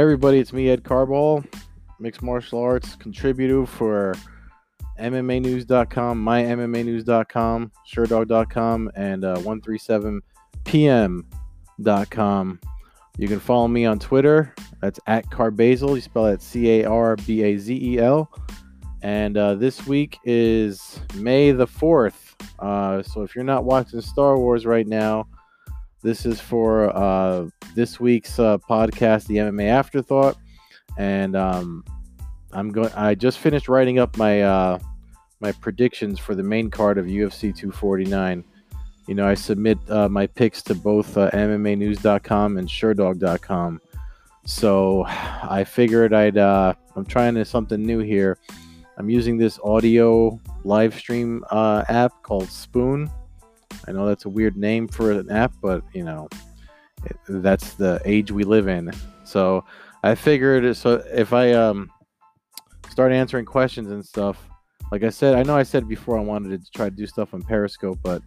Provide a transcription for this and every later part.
Everybody, it's me Ed Carball, mixed martial arts contributor for MMAnews.com, mymmanews.com, Sherdog.com, and uh, 137pm.com. You can follow me on Twitter. That's at Carbazel. You spell it C A R B A Z E L. And uh, this week is May the 4th. Uh, so if you're not watching Star Wars right now, this is for uh, this week's uh, podcast, the MMA Afterthought, and um, I'm going. I just finished writing up my uh, my predictions for the main card of UFC 249. You know, I submit uh, my picks to both uh, MMAnews.com and Sherdog.com. So I figured I'd. Uh, I'm trying something new here. I'm using this audio live stream uh, app called Spoon I know that's a weird name for an app, but you know, it, that's the age we live in. So I figured so if I um start answering questions and stuff, like I said, I know I said before I wanted to try to do stuff on Periscope, but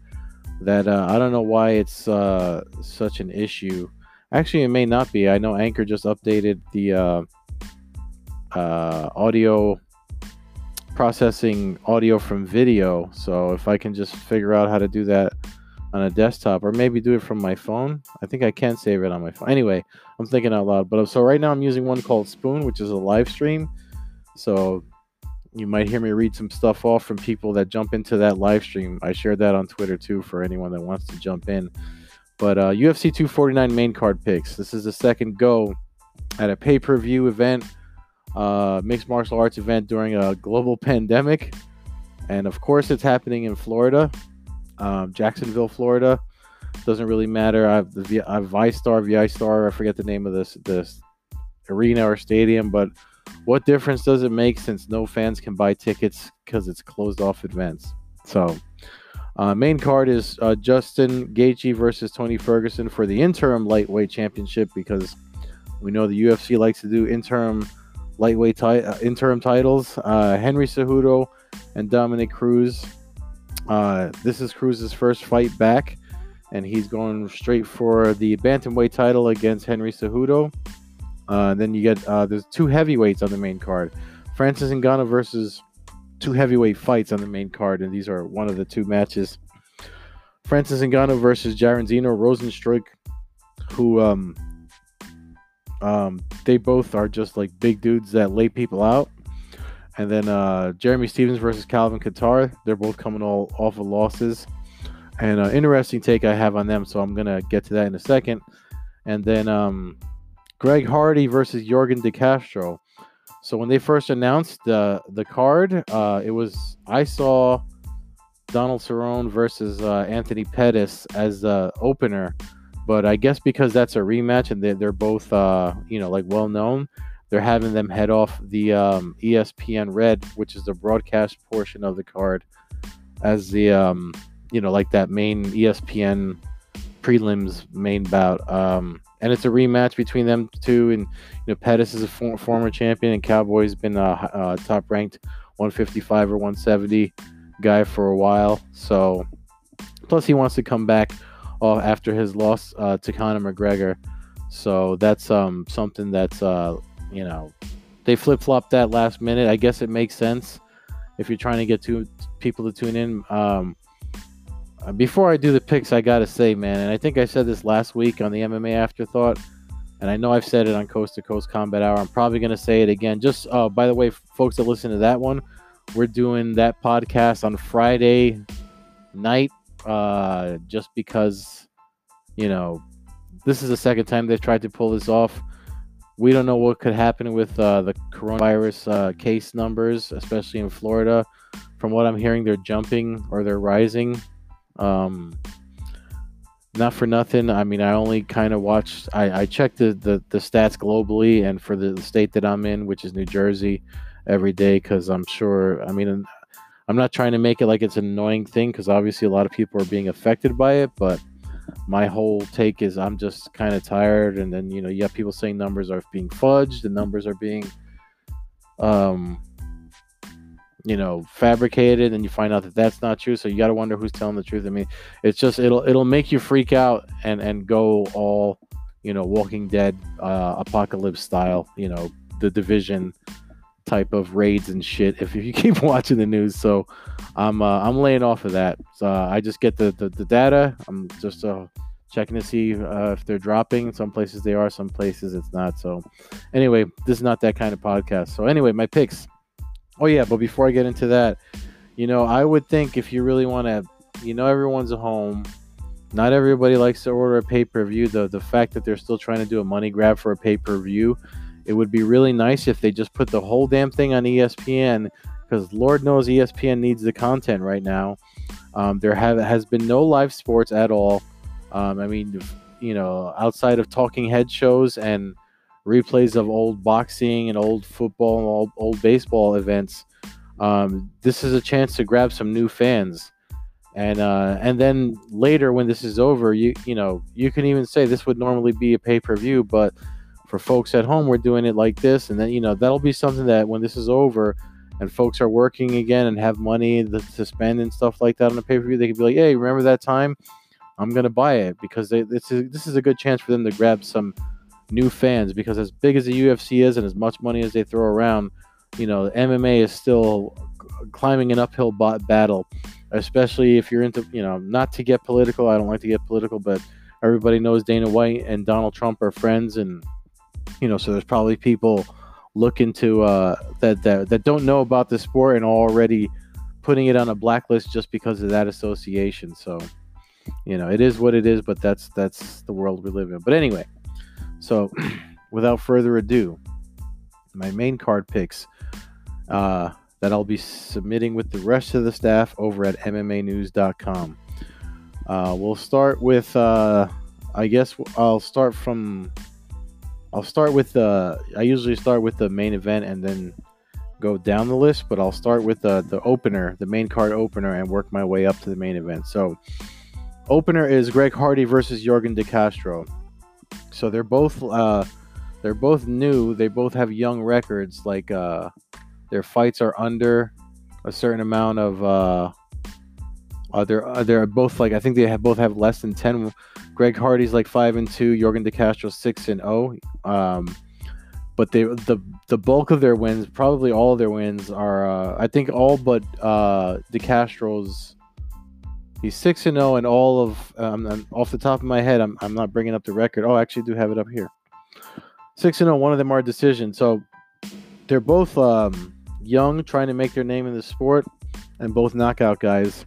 that uh, I don't know why it's uh, such an issue. Actually, it may not be. I know Anchor just updated the uh, uh, audio processing audio from video. So if I can just figure out how to do that on a desktop or maybe do it from my phone, I think I can save it on my phone. Anyway, I'm thinking out loud. But so right now I'm using one called Spoon, which is a live stream. So you might hear me read some stuff off from people that jump into that live stream. I shared that on Twitter too for anyone that wants to jump in. But uh, UFC 249 main card picks. This is the second go at a pay per view event uh, mixed martial arts event during a global pandemic. And of course, it's happening in Florida, um, Jacksonville, Florida. Doesn't really matter. I have the v- I have VyStar, VyStar. I forget the name of this this arena or stadium, but what difference does it make since no fans can buy tickets because it's closed off events? So, uh, main card is uh, Justin Gaethje versus Tony Ferguson for the interim lightweight championship because we know the UFC likes to do interim lightweight uh, interim titles. Uh, Henry Cejudo and Dominick Cruz. Uh, this is Cruz's first fight back, and he's going straight for the bantamweight title against Henry Cejudo. Uh, then you get uh, there's two heavyweights on the main card, Francis Ngannou versus two heavyweight fights on the main card, and these are one of the two matches. Francis Ngannou versus Jairzinho Rozenstruik, who um, um, they both are just like big dudes that lay people out. And then uh, Jeremy Stephens versus Calvin Kattar. They're both coming all off of losses. And uh, interesting take I have on them, so I'm gonna get to that in a second. And then um, Greg Hardy versus Yorgan De Castro. So when they first announced the the card, uh, it was I saw Donald Cerrone versus uh, Anthony Pettis as the opener, but I guess because that's a rematch and they're, they're both, uh, you know, like well known, they're having them head off the um, ESPN Red, which is the broadcast portion of the card, as the, um, you know, like that main ESPN prelims main bout. Um, and it's a rematch between them two. And, you know, Pettis is a for- former champion, and Cowboy's been a uh, top ranked 155 or 170 guy for a while. So, plus he wants to come back uh, after his loss uh, to Conor McGregor. So that's um, something that's uh, you know they flip flop that last minute. I guess it makes sense if you're trying to get two people to tune in. Um, uh, before I do the picks, I gotta say, man, and I think I said this last week on the MMA Afterthought, and I know I've said it on Coast to Coast Combat Hour. I'm probably gonna say it again. Just uh, by the way, folks that listen to that one, we're doing that podcast on Friday night uh, just because, you know, this is the second time they've tried to pull this off. We don't know what could happen with uh, the coronavirus uh, case numbers, especially in Florida. From what I'm hearing, they're jumping or they're rising. Um, not for nothing. I mean, I only kind of watched. I, I checked the, the, the stats globally and for the state that I'm in, which is New Jersey, every day because I'm sure. I mean, I'm not trying to make it like it's an annoying thing because obviously a lot of people are being affected by it, but my whole take is I'm just kind of tired. And then, you know, you have people saying numbers are being fudged, the numbers are being, um, you know, fabricated, and you find out that that's not true. So you got to wonder who's telling the truth. I mean, it's just it'll it'll make you freak out and and go all you know, Walking Dead, uh, apocalypse style, you know, the division type of raids and shit. If, if you keep watching the news, so I'm uh, I'm laying off of that. So uh, I just get the, the, the data. I'm just uh, checking to see uh, if they're dropping. Some places they are, some places it's not. So anyway, this is not that kind of podcast. So anyway, my picks. Oh yeah, but before I get into that, you know, I would think if you really want to, you know, everyone's at home. Not everybody likes to order a pay per view. The the fact that they're still trying to do a money grab for a pay per view, it would be really nice if they just put the whole damn thing on ESPN because Lord knows ESPN needs the content right now. Um, there have has been no live sports at all. Um, I mean, you know, outside of talking head shows and replays of old boxing and old football and old, old baseball events, um, this is a chance to grab some new fans. And uh, and then later when this is over, you you know you can even say this would normally be a pay per view, but for folks at home, we're doing it like this, and then you know that'll be something that when this is over, and folks are working again and have money to spend and stuff like that on a pay per view, they could be like, "Hey, remember that time? I'm gonna buy it because they, this is this is a good chance for them to grab some new fans because as big as the UFC is and as much money as they throw around, you know, MMA is still climbing an uphill battle, especially if you're into, you know, not to get political. I don't like to get political, but everybody knows Dana White and Donald Trump are friends, and you know, so there's probably people looking to uh, that that that don't know about the sport and already putting it on a blacklist just because of that association. So, you know, it is what it is, but that's that's the world we live in. But anyway, so without further ado, my main card picks uh, that I'll be submitting with the rest of the staff over at MMAnews.com. Uh, we'll start with, uh, I guess I'll start from I'll start with the. I usually start with the main event and then go down the list, but I'll start with the the opener, the main card opener, and work my way up to the main event. So, opener is Greg Hardy versus Yorgan De Castro. So they're both uh, they're both new. They both have young records. Like uh, their fights are under a certain amount of. Uh, uh, they're uh, they're both like I think they have both have less than ten Greg Hardy's like five and two. Jorgen De Castro six and zero. Oh. Um, but they the the bulk of their wins, probably all their wins, are uh, I think all but uh, De Castro's. He's six and zero, oh and all of um, off the top of my head, I'm I'm not bringing up the record. Oh, I actually do have it up here. Six and zero. Oh, one of them are decisions. So they're both um, young, trying to make their name in the sport, and both knockout guys.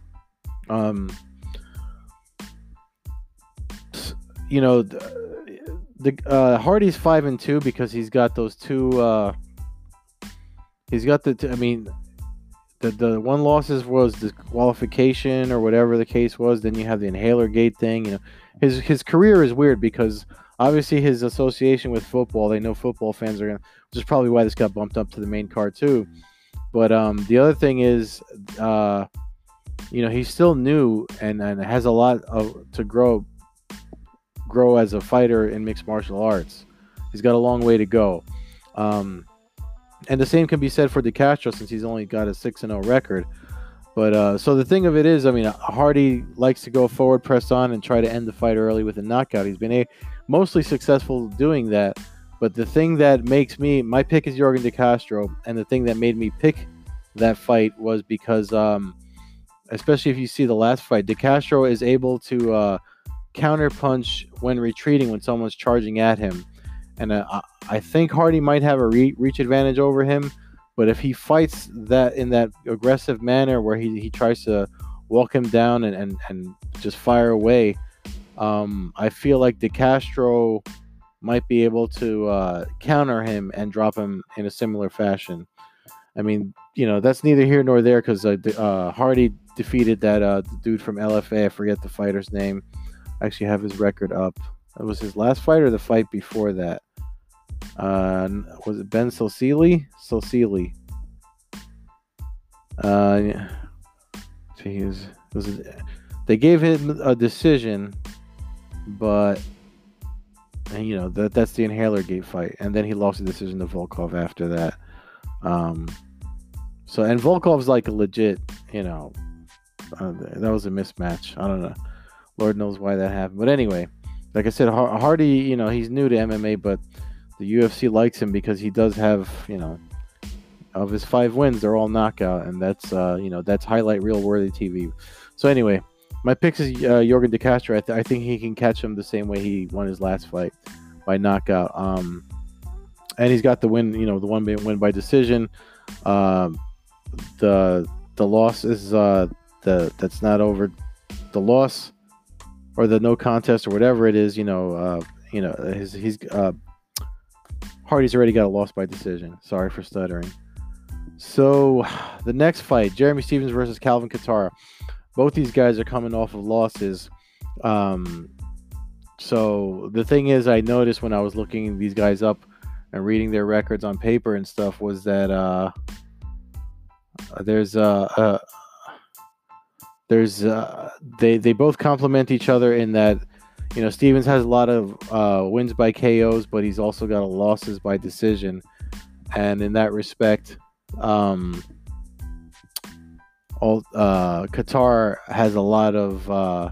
Um, you know, the, the uh, Hardy's five and two because he's got those two. Uh, he's got the. T- I mean, the the one losses was disqualification or whatever the case was. Then you have the inhaler gate thing. You know, his his career is weird because obviously his association with football. They know football fans are gonna, which is probably why this got bumped up to the main card too. But um, the other thing is, uh, you know, he's still new and, and has a lot of to grow grow as a fighter in mixed martial arts. He's got a long way to go. Um, and the same can be said for De Castro since he's only got a 6 0 record. But uh, so the thing of it is, I mean, Hardy likes to go forward, press on, and try to end the fight early with a knockout. He's been a, mostly successful doing that. But the thing that makes me, my pick is Yorgan De Castro, and the thing that made me pick that fight was because, um, especially if you see the last fight, De Castro is able to uh, counterpunch when retreating when someone's charging at him. And uh, I think Hardy might have a re- reach advantage over him, but if he fights that in that aggressive manner where he, he tries to walk him down and, and, and just fire away, um, I feel like De Castro might be able to uh, counter him and drop him in a similar fashion. I mean, you know, that's neither here nor there because uh, uh, Hardy defeated that uh, dude from LFA. I forget the fighter's name actually have his record up. It was his last fight or the fight before that. Uh, was it Ben Silsili? Silsili. Uh, yeah. was it, they gave him a decision, but and, you know that that's the inhaler gate fight, and then he lost the decision to Volkov after that. Um, so and Volkov's like a legit, you know, uh, that was a mismatch. I don't know. Lord knows why that happened. But anyway, like I said, Hardy, you know, he's new to MMA, but the UFC likes him because he does have, you know, of his five wins, they're all knockout, and that's, uh, you know, that's highlight real worthy TV. So anyway, my picks is uh, Yorgan De Castro. I, th- I, think he can catch him the same way he won his last fight by knockout. Um, and he's got the win, you know, the one win by decision. Um, the the loss is uh, the that's not over. The loss or the no contest or whatever it is, you know, uh, you know, his, he's uh, Hardy's already got a loss by decision. Sorry for stuttering. So the next fight, Jeremy Stephens versus Calvin Kattar. Both these guys are coming off of losses. Um, so the thing is, I noticed when I was looking these guys up and reading their records on paper and stuff was that uh, there's a, there's uh, they they both complement each other in that you know Stephens has a lot of uh, wins by KOs, but he's also got a losses by decision, and in that respect, um, all uh, Kattar has a lot of uh,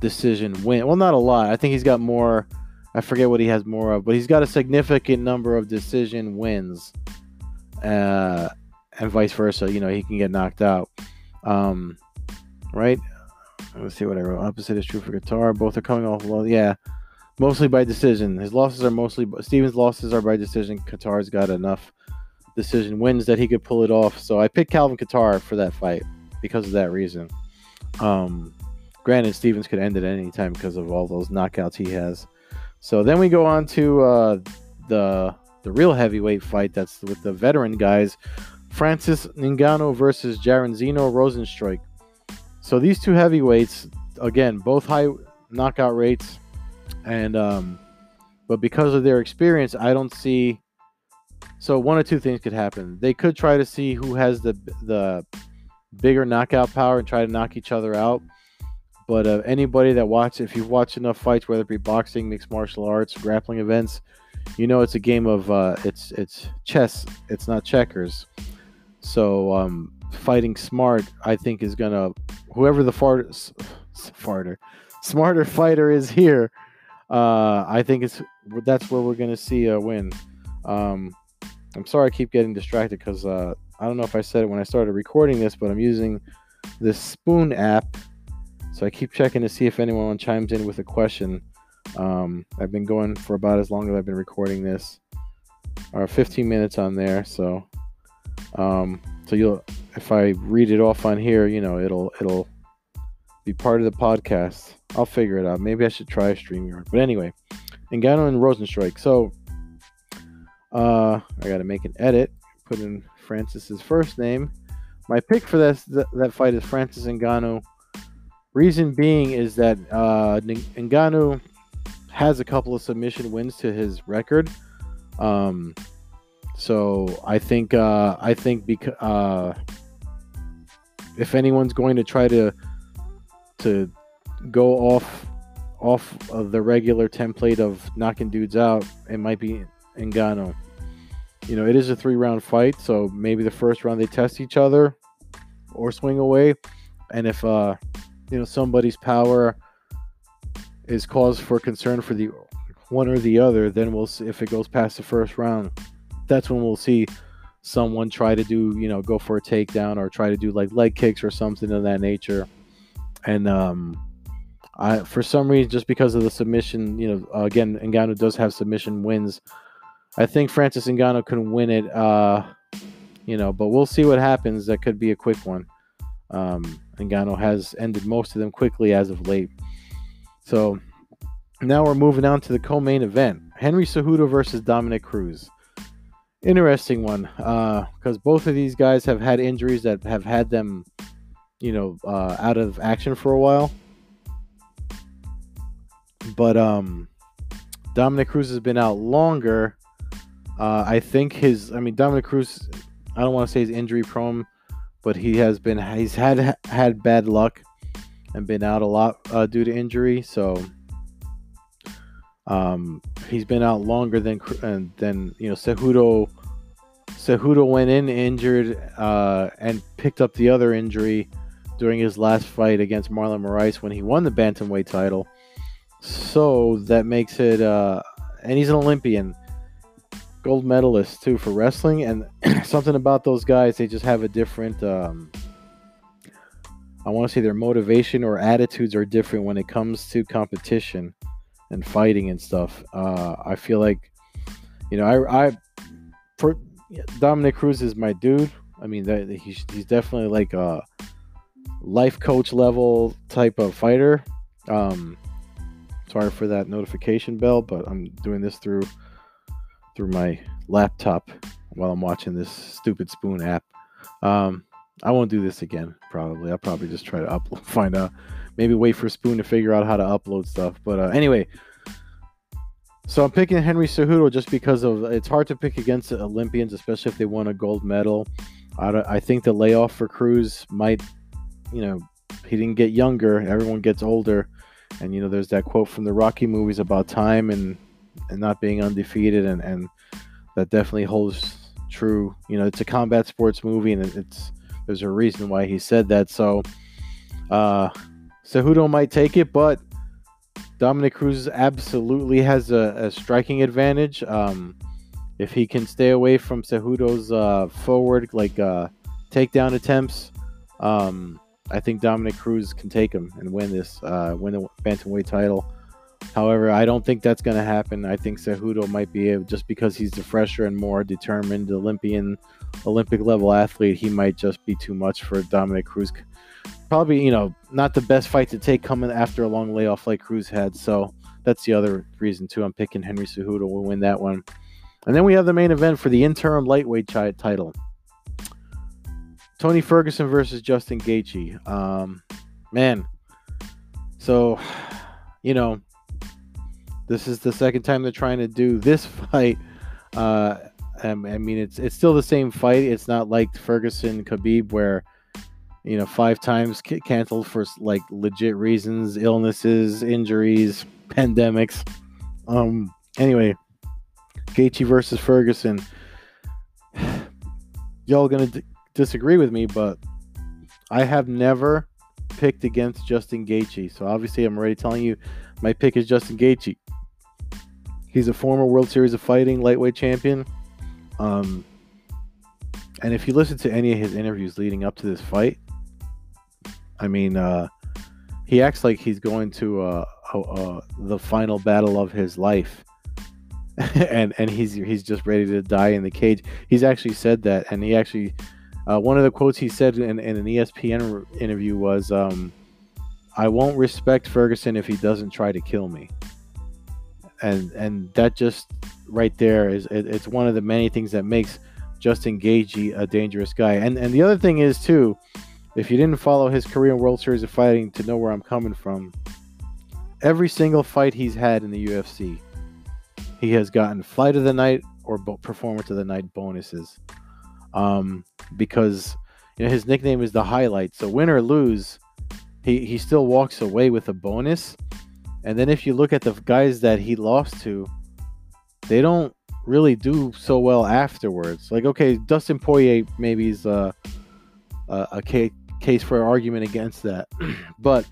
decision win. Well, not a lot. I think he's got more. I forget what he has more of, but he's got a significant number of decision wins, uh, and vice versa. You know, he can get knocked out. Um, right? Let's see what I wrote. Opposite is true for Kattar. Both are coming off low. Yeah, mostly by decision. His losses are mostly Stephens' losses are by decision. Kattar's got enough decision wins that he could pull it off. So I picked Calvin Kattar for that fight because of that reason. Um, granted, Stephens could end it at any time because of all those knockouts he has. So then we go on to uh, the the real heavyweight fight that's with the veteran guys. Francis Ngannou versus Jairzinho Rozenstruik. So these two heavyweights, again, both high knockout rates, and um, but because of their experience, I don't see. So one or two things could happen. They could try to see who has the the bigger knockout power and try to knock each other out. But uh, anybody that watches, if you've watched enough fights, whether it be boxing, mixed martial arts, grappling events, you know it's a game of uh, it's it's chess. It's not checkers. So um, fighting smart, I think, is gonna whoever the fart, farter, smarter fighter is here. Uh, I think it's that's where we're gonna see a win. Um, I'm sorry I keep getting distracted because uh, I don't know if I said it when I started recording this, but I'm using this Spoon app, so I keep checking to see if anyone chimes in with a question. Um, I've been going for about as long as I've been recording this, or 15 minutes on there. So, um, so you'll if I read it off on here, you know, it'll it'll be part of the podcast. I'll figure it out. Maybe I should try StreamYard. But anyway, Ngannou and Rozenstruik. So uh, I got to make an edit. Put in Francis's first name. My pick for this th- that fight is Francis Ngannou. Reason being is that uh, Ngannou has a couple of submission wins to his record. Um, so I think uh, I think because uh, if anyone's going to try to to go off off of the regular template of knocking dudes out, it might be Ngannou. You know, it is a three round fight, so maybe the first round they test each other or swing away. And if uh you know somebody's power is cause for concern for the one or the other, then we'll see if it goes past the first round. That's when we'll see someone try to do, you know, go for a takedown or try to do like leg kicks or something of that nature. And um, I, for some reason, just because of the submission, you know, again, Ngannou does have submission wins. I think Francis Ngannou can win it, uh, you know, but we'll see what happens. That could be a quick one. Um, Ngannou has ended most of them quickly as of late. So now we're moving on to the co-main event: Henry Cejudo versus Dominick Cruz interesting one because uh, both of these guys have had injuries that have had them, you know, uh, out of action for a while. But um, Dominick Cruz has been out longer. Uh, I think his, I mean, Dominic Cruz, I don't want to say he's injury prone, but he has been, he's had had bad luck and been out a lot uh, due to injury. So um, he's been out longer than than you know Cejudo. Cejudo went in injured uh, and picked up the other injury during his last fight against Marlon Moraes when he won the bantamweight title. so that makes it, uh, and he's an Olympian, gold medalist too for wrestling. And something about those guys, they just have a different, um, I want to say their motivation or attitudes are different when it comes to competition and fighting and stuff. Uh, I feel like, you know, I, I, for Dominick Cruz is my dude. I mean, that he's, he's definitely like a life coach level type of fighter. Um, sorry for that notification bell, but I'm doing this through through my laptop while I'm watching this stupid Spoon app. Um, I won't do this again. Probably, I'll probably just try to upload, find out, maybe wait for Spoon to figure out how to upload stuff. But uh, anyway, so I'm picking Henry Cejudo just because of it's hard to pick against the Olympians, especially if they won a gold medal. I, I think the layoff for Cruz might, you know, he didn't get younger. Everyone gets older, and you know, there's that quote from the Rocky movies about time and and not being undefeated, and and that definitely holds true. You know, it's a combat sports movie, and it's there's a reason why he said that. So, uh, Cejudo might take it, but Dominic Cruz absolutely has a, a striking advantage. Um, if he can stay away from Cejudo's uh, forward like uh, takedown attempts, um, I think Dominic Cruz can take him and win this, uh, win the bantamweight title. However, I don't think that's going to happen. I think Cejudo might be able, just because he's the fresher and more determined Olympian, Olympic level athlete. He might just be too much for Dominic Cruz. Probably, you know, not the best fight to take coming after a long layoff like Cruz had. So that's the other reason too. I'm picking Henry Cejudo will win that one. And then we have the main event for the interim lightweight title. Tony Ferguson versus Justin Gaethje. Um, man, so you know, this is the second time they're trying to do this fight. Uh, I mean, it's it's still the same fight. It's not like Ferguson Khabib where you know five times canceled for like legit reasons, illnesses, injuries, pandemics. Um. Anyway, Gaethje versus Ferguson. Y'all gonna d- disagree with me, but I have never picked against Justin Gaethje. So obviously, I'm already telling you, my pick is Justin Gaethje. He's a former World Series of Fighting lightweight champion. Um, and if you listen to any of his interviews leading up to this fight, I mean, uh, he acts like he's going to uh, uh, the final battle of his life. and and he's he's just ready to die in the cage. He's actually said that, and he actually uh, one of the quotes he said in, in an ESPN interview was, um, "I won't respect Ferguson if he doesn't try to kill me." And and that just right there is it, it's one of the many things that makes Justin Gaethje a dangerous guy. And and the other thing is too, if you didn't follow his career in World Series of Fighting to know where I'm coming from, every single fight he's had in the UFC he has gotten fight of the night or performance of the night bonuses. Um, because you know his nickname is the highlight. So win or lose, he he still walks away with a bonus. And then if you look at the guys that he lost to, they don't really do so well afterwards. Like okay, Dustin Poirier maybe is a a, a case for argument against that, but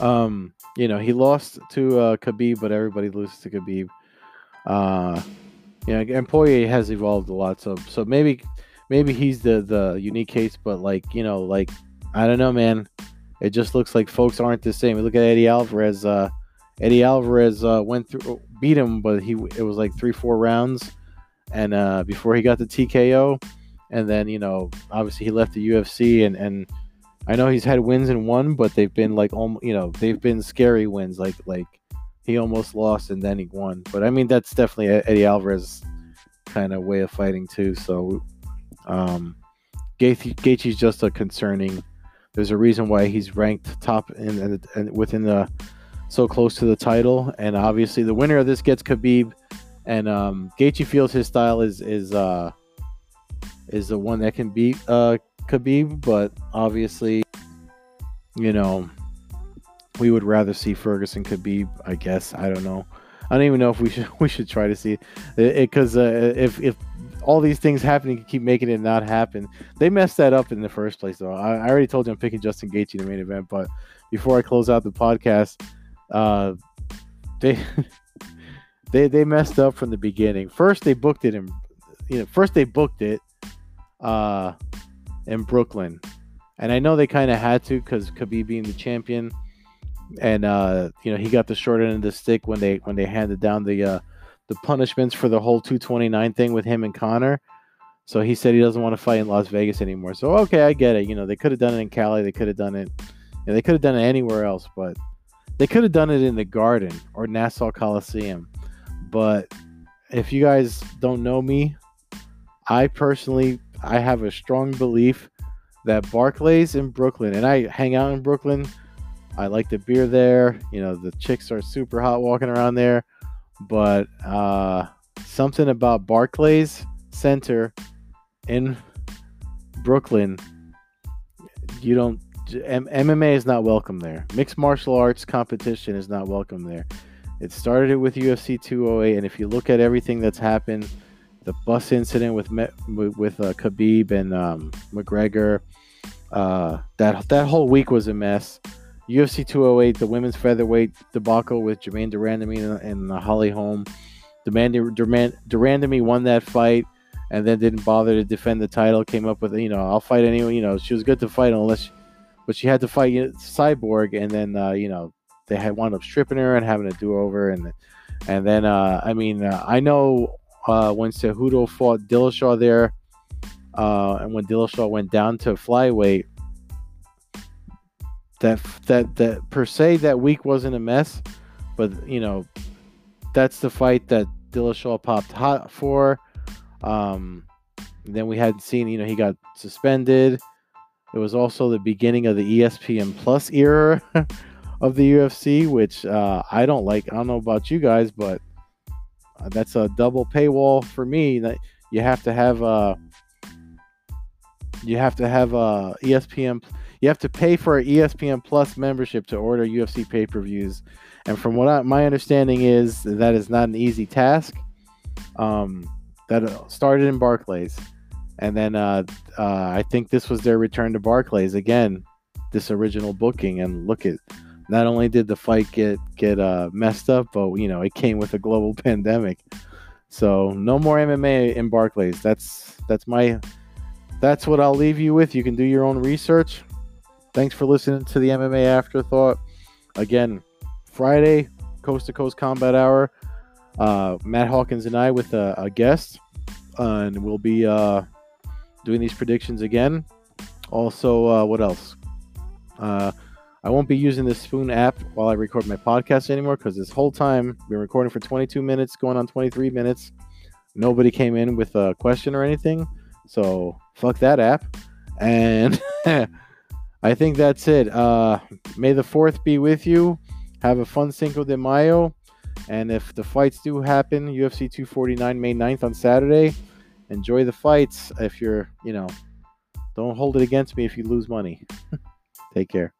um you know, he lost to uh, Khabib, but everybody loses to Khabib. Uh, yeah, and Poirier has evolved a lot, so so maybe maybe he's the the unique case, but like you know, like I don't know, man. It just looks like folks aren't the same. Look at Eddie Alvarez. Uh, Eddie Alvarez uh, went through, beat him, but he it was like three, four rounds, and uh, before he got the TKO, and then you know, obviously he left the UFC, and and I know he's had wins and won, but they've been like almost, you know, they've been scary wins. Like like he almost lost and then he won. But I mean, that's definitely Eddie Alvarez kind of way of fighting too. So um, Gaethje, Gaethje's just a concerning. There's a reason why he's ranked top in, and within the so close to the title. And obviously, the winner of this gets Khabib. And um, Gaethje feels his style is is uh, is the one that can beat uh, Khabib, but obviously, you know, we would rather see Ferguson Khabib. I guess I don't know. I don't even know if we should we should try to see it because uh, if if all these things happening keep making it not happen, they messed that up in the first place. Though I, I already told you I'm picking Justin Gaethje in the main event, but before I close out the podcast, uh, they they they messed up from the beginning. First, they booked it in, you know, first they booked it, uh, in Brooklyn, and I know they kind of had to because Khabib being the champion, and uh, you know he got the short end of the stick when they when they handed down the uh, the punishments for the whole 229 thing with him and Conor. So he said he doesn't want to fight in Las Vegas anymore. So okay, I get it. You know, they could have done it in Cali. They could have done it. They could have done it anywhere else, but they could have done it in the Garden or Nassau Coliseum. But if you guys don't know me, I personally I have a strong belief that Barclays in Brooklyn, and I hang out in Brooklyn. I like the beer there. You know, the chicks are super hot walking around there. But uh, something about Barclays Center in Brooklyn, you don't. M- MMA is not welcome there. Mixed martial arts competition is not welcome there. It started with UFC 208, and if you look at everything that's happened, the bus incident with with uh, Khabib and um, McGregor, uh, that that whole week was a mess. UFC 208, the women's featherweight debacle with Jermaine de Randamie and, Holly Holm. Durand, Durand, de won that fight and then didn't bother to defend the title. Came up with, you know, I'll fight anyone. You know, she was good to fight unless, but she had to fight you know, Cyborg, and then uh, you know they had wound up stripping her and having a do over, and and then uh, I mean uh, I know uh, when Cejudo fought Dillashaw there, uh, and when Dillashaw went down to flyweight, that that that per se that week wasn't a mess, but you know that's the fight that Dillashaw popped hot for. Um, then we had seen, you know, he got suspended. It was also the beginning of the ESPN Plus era of the UFC, which uh, I don't like. I don't know about you guys, but that's a double paywall for me. That you have to have a uh, you have to have a uh, ESPN. You have to pay for an ESPN Plus membership to order UFC pay per views, and from what I, my understanding is, that is not an easy task. Um, that uh, started in Barclays, and then uh, uh, I think this was their return to Barclays again. This original booking, and look at not only did the fight get get uh, messed up, but you know it came with a global pandemic. So no more MMA in Barclays. That's that's my that's what I'll leave you with. You can do your own research. Thanks for listening to the MMA Afterthought. Again, Friday, Coast to Coast Combat Hour. Uh, Matt Hawkins and I with a, a guest, uh, and we'll be uh, doing these predictions again. Also, uh, what else? I won't be using the Spoon app while I record my podcast anymore because this whole time been recording for 22 minutes, going on 23 minutes. Nobody came in with a question or anything, so fuck that app. And I think that's it. Uh, may the fourth be with you. Have a fun Cinco de Mayo. And if the fights do happen, UFC 249 May 9th on Saturday, enjoy the fights. If you're, you know, don't hold it against me if you lose money. Take care.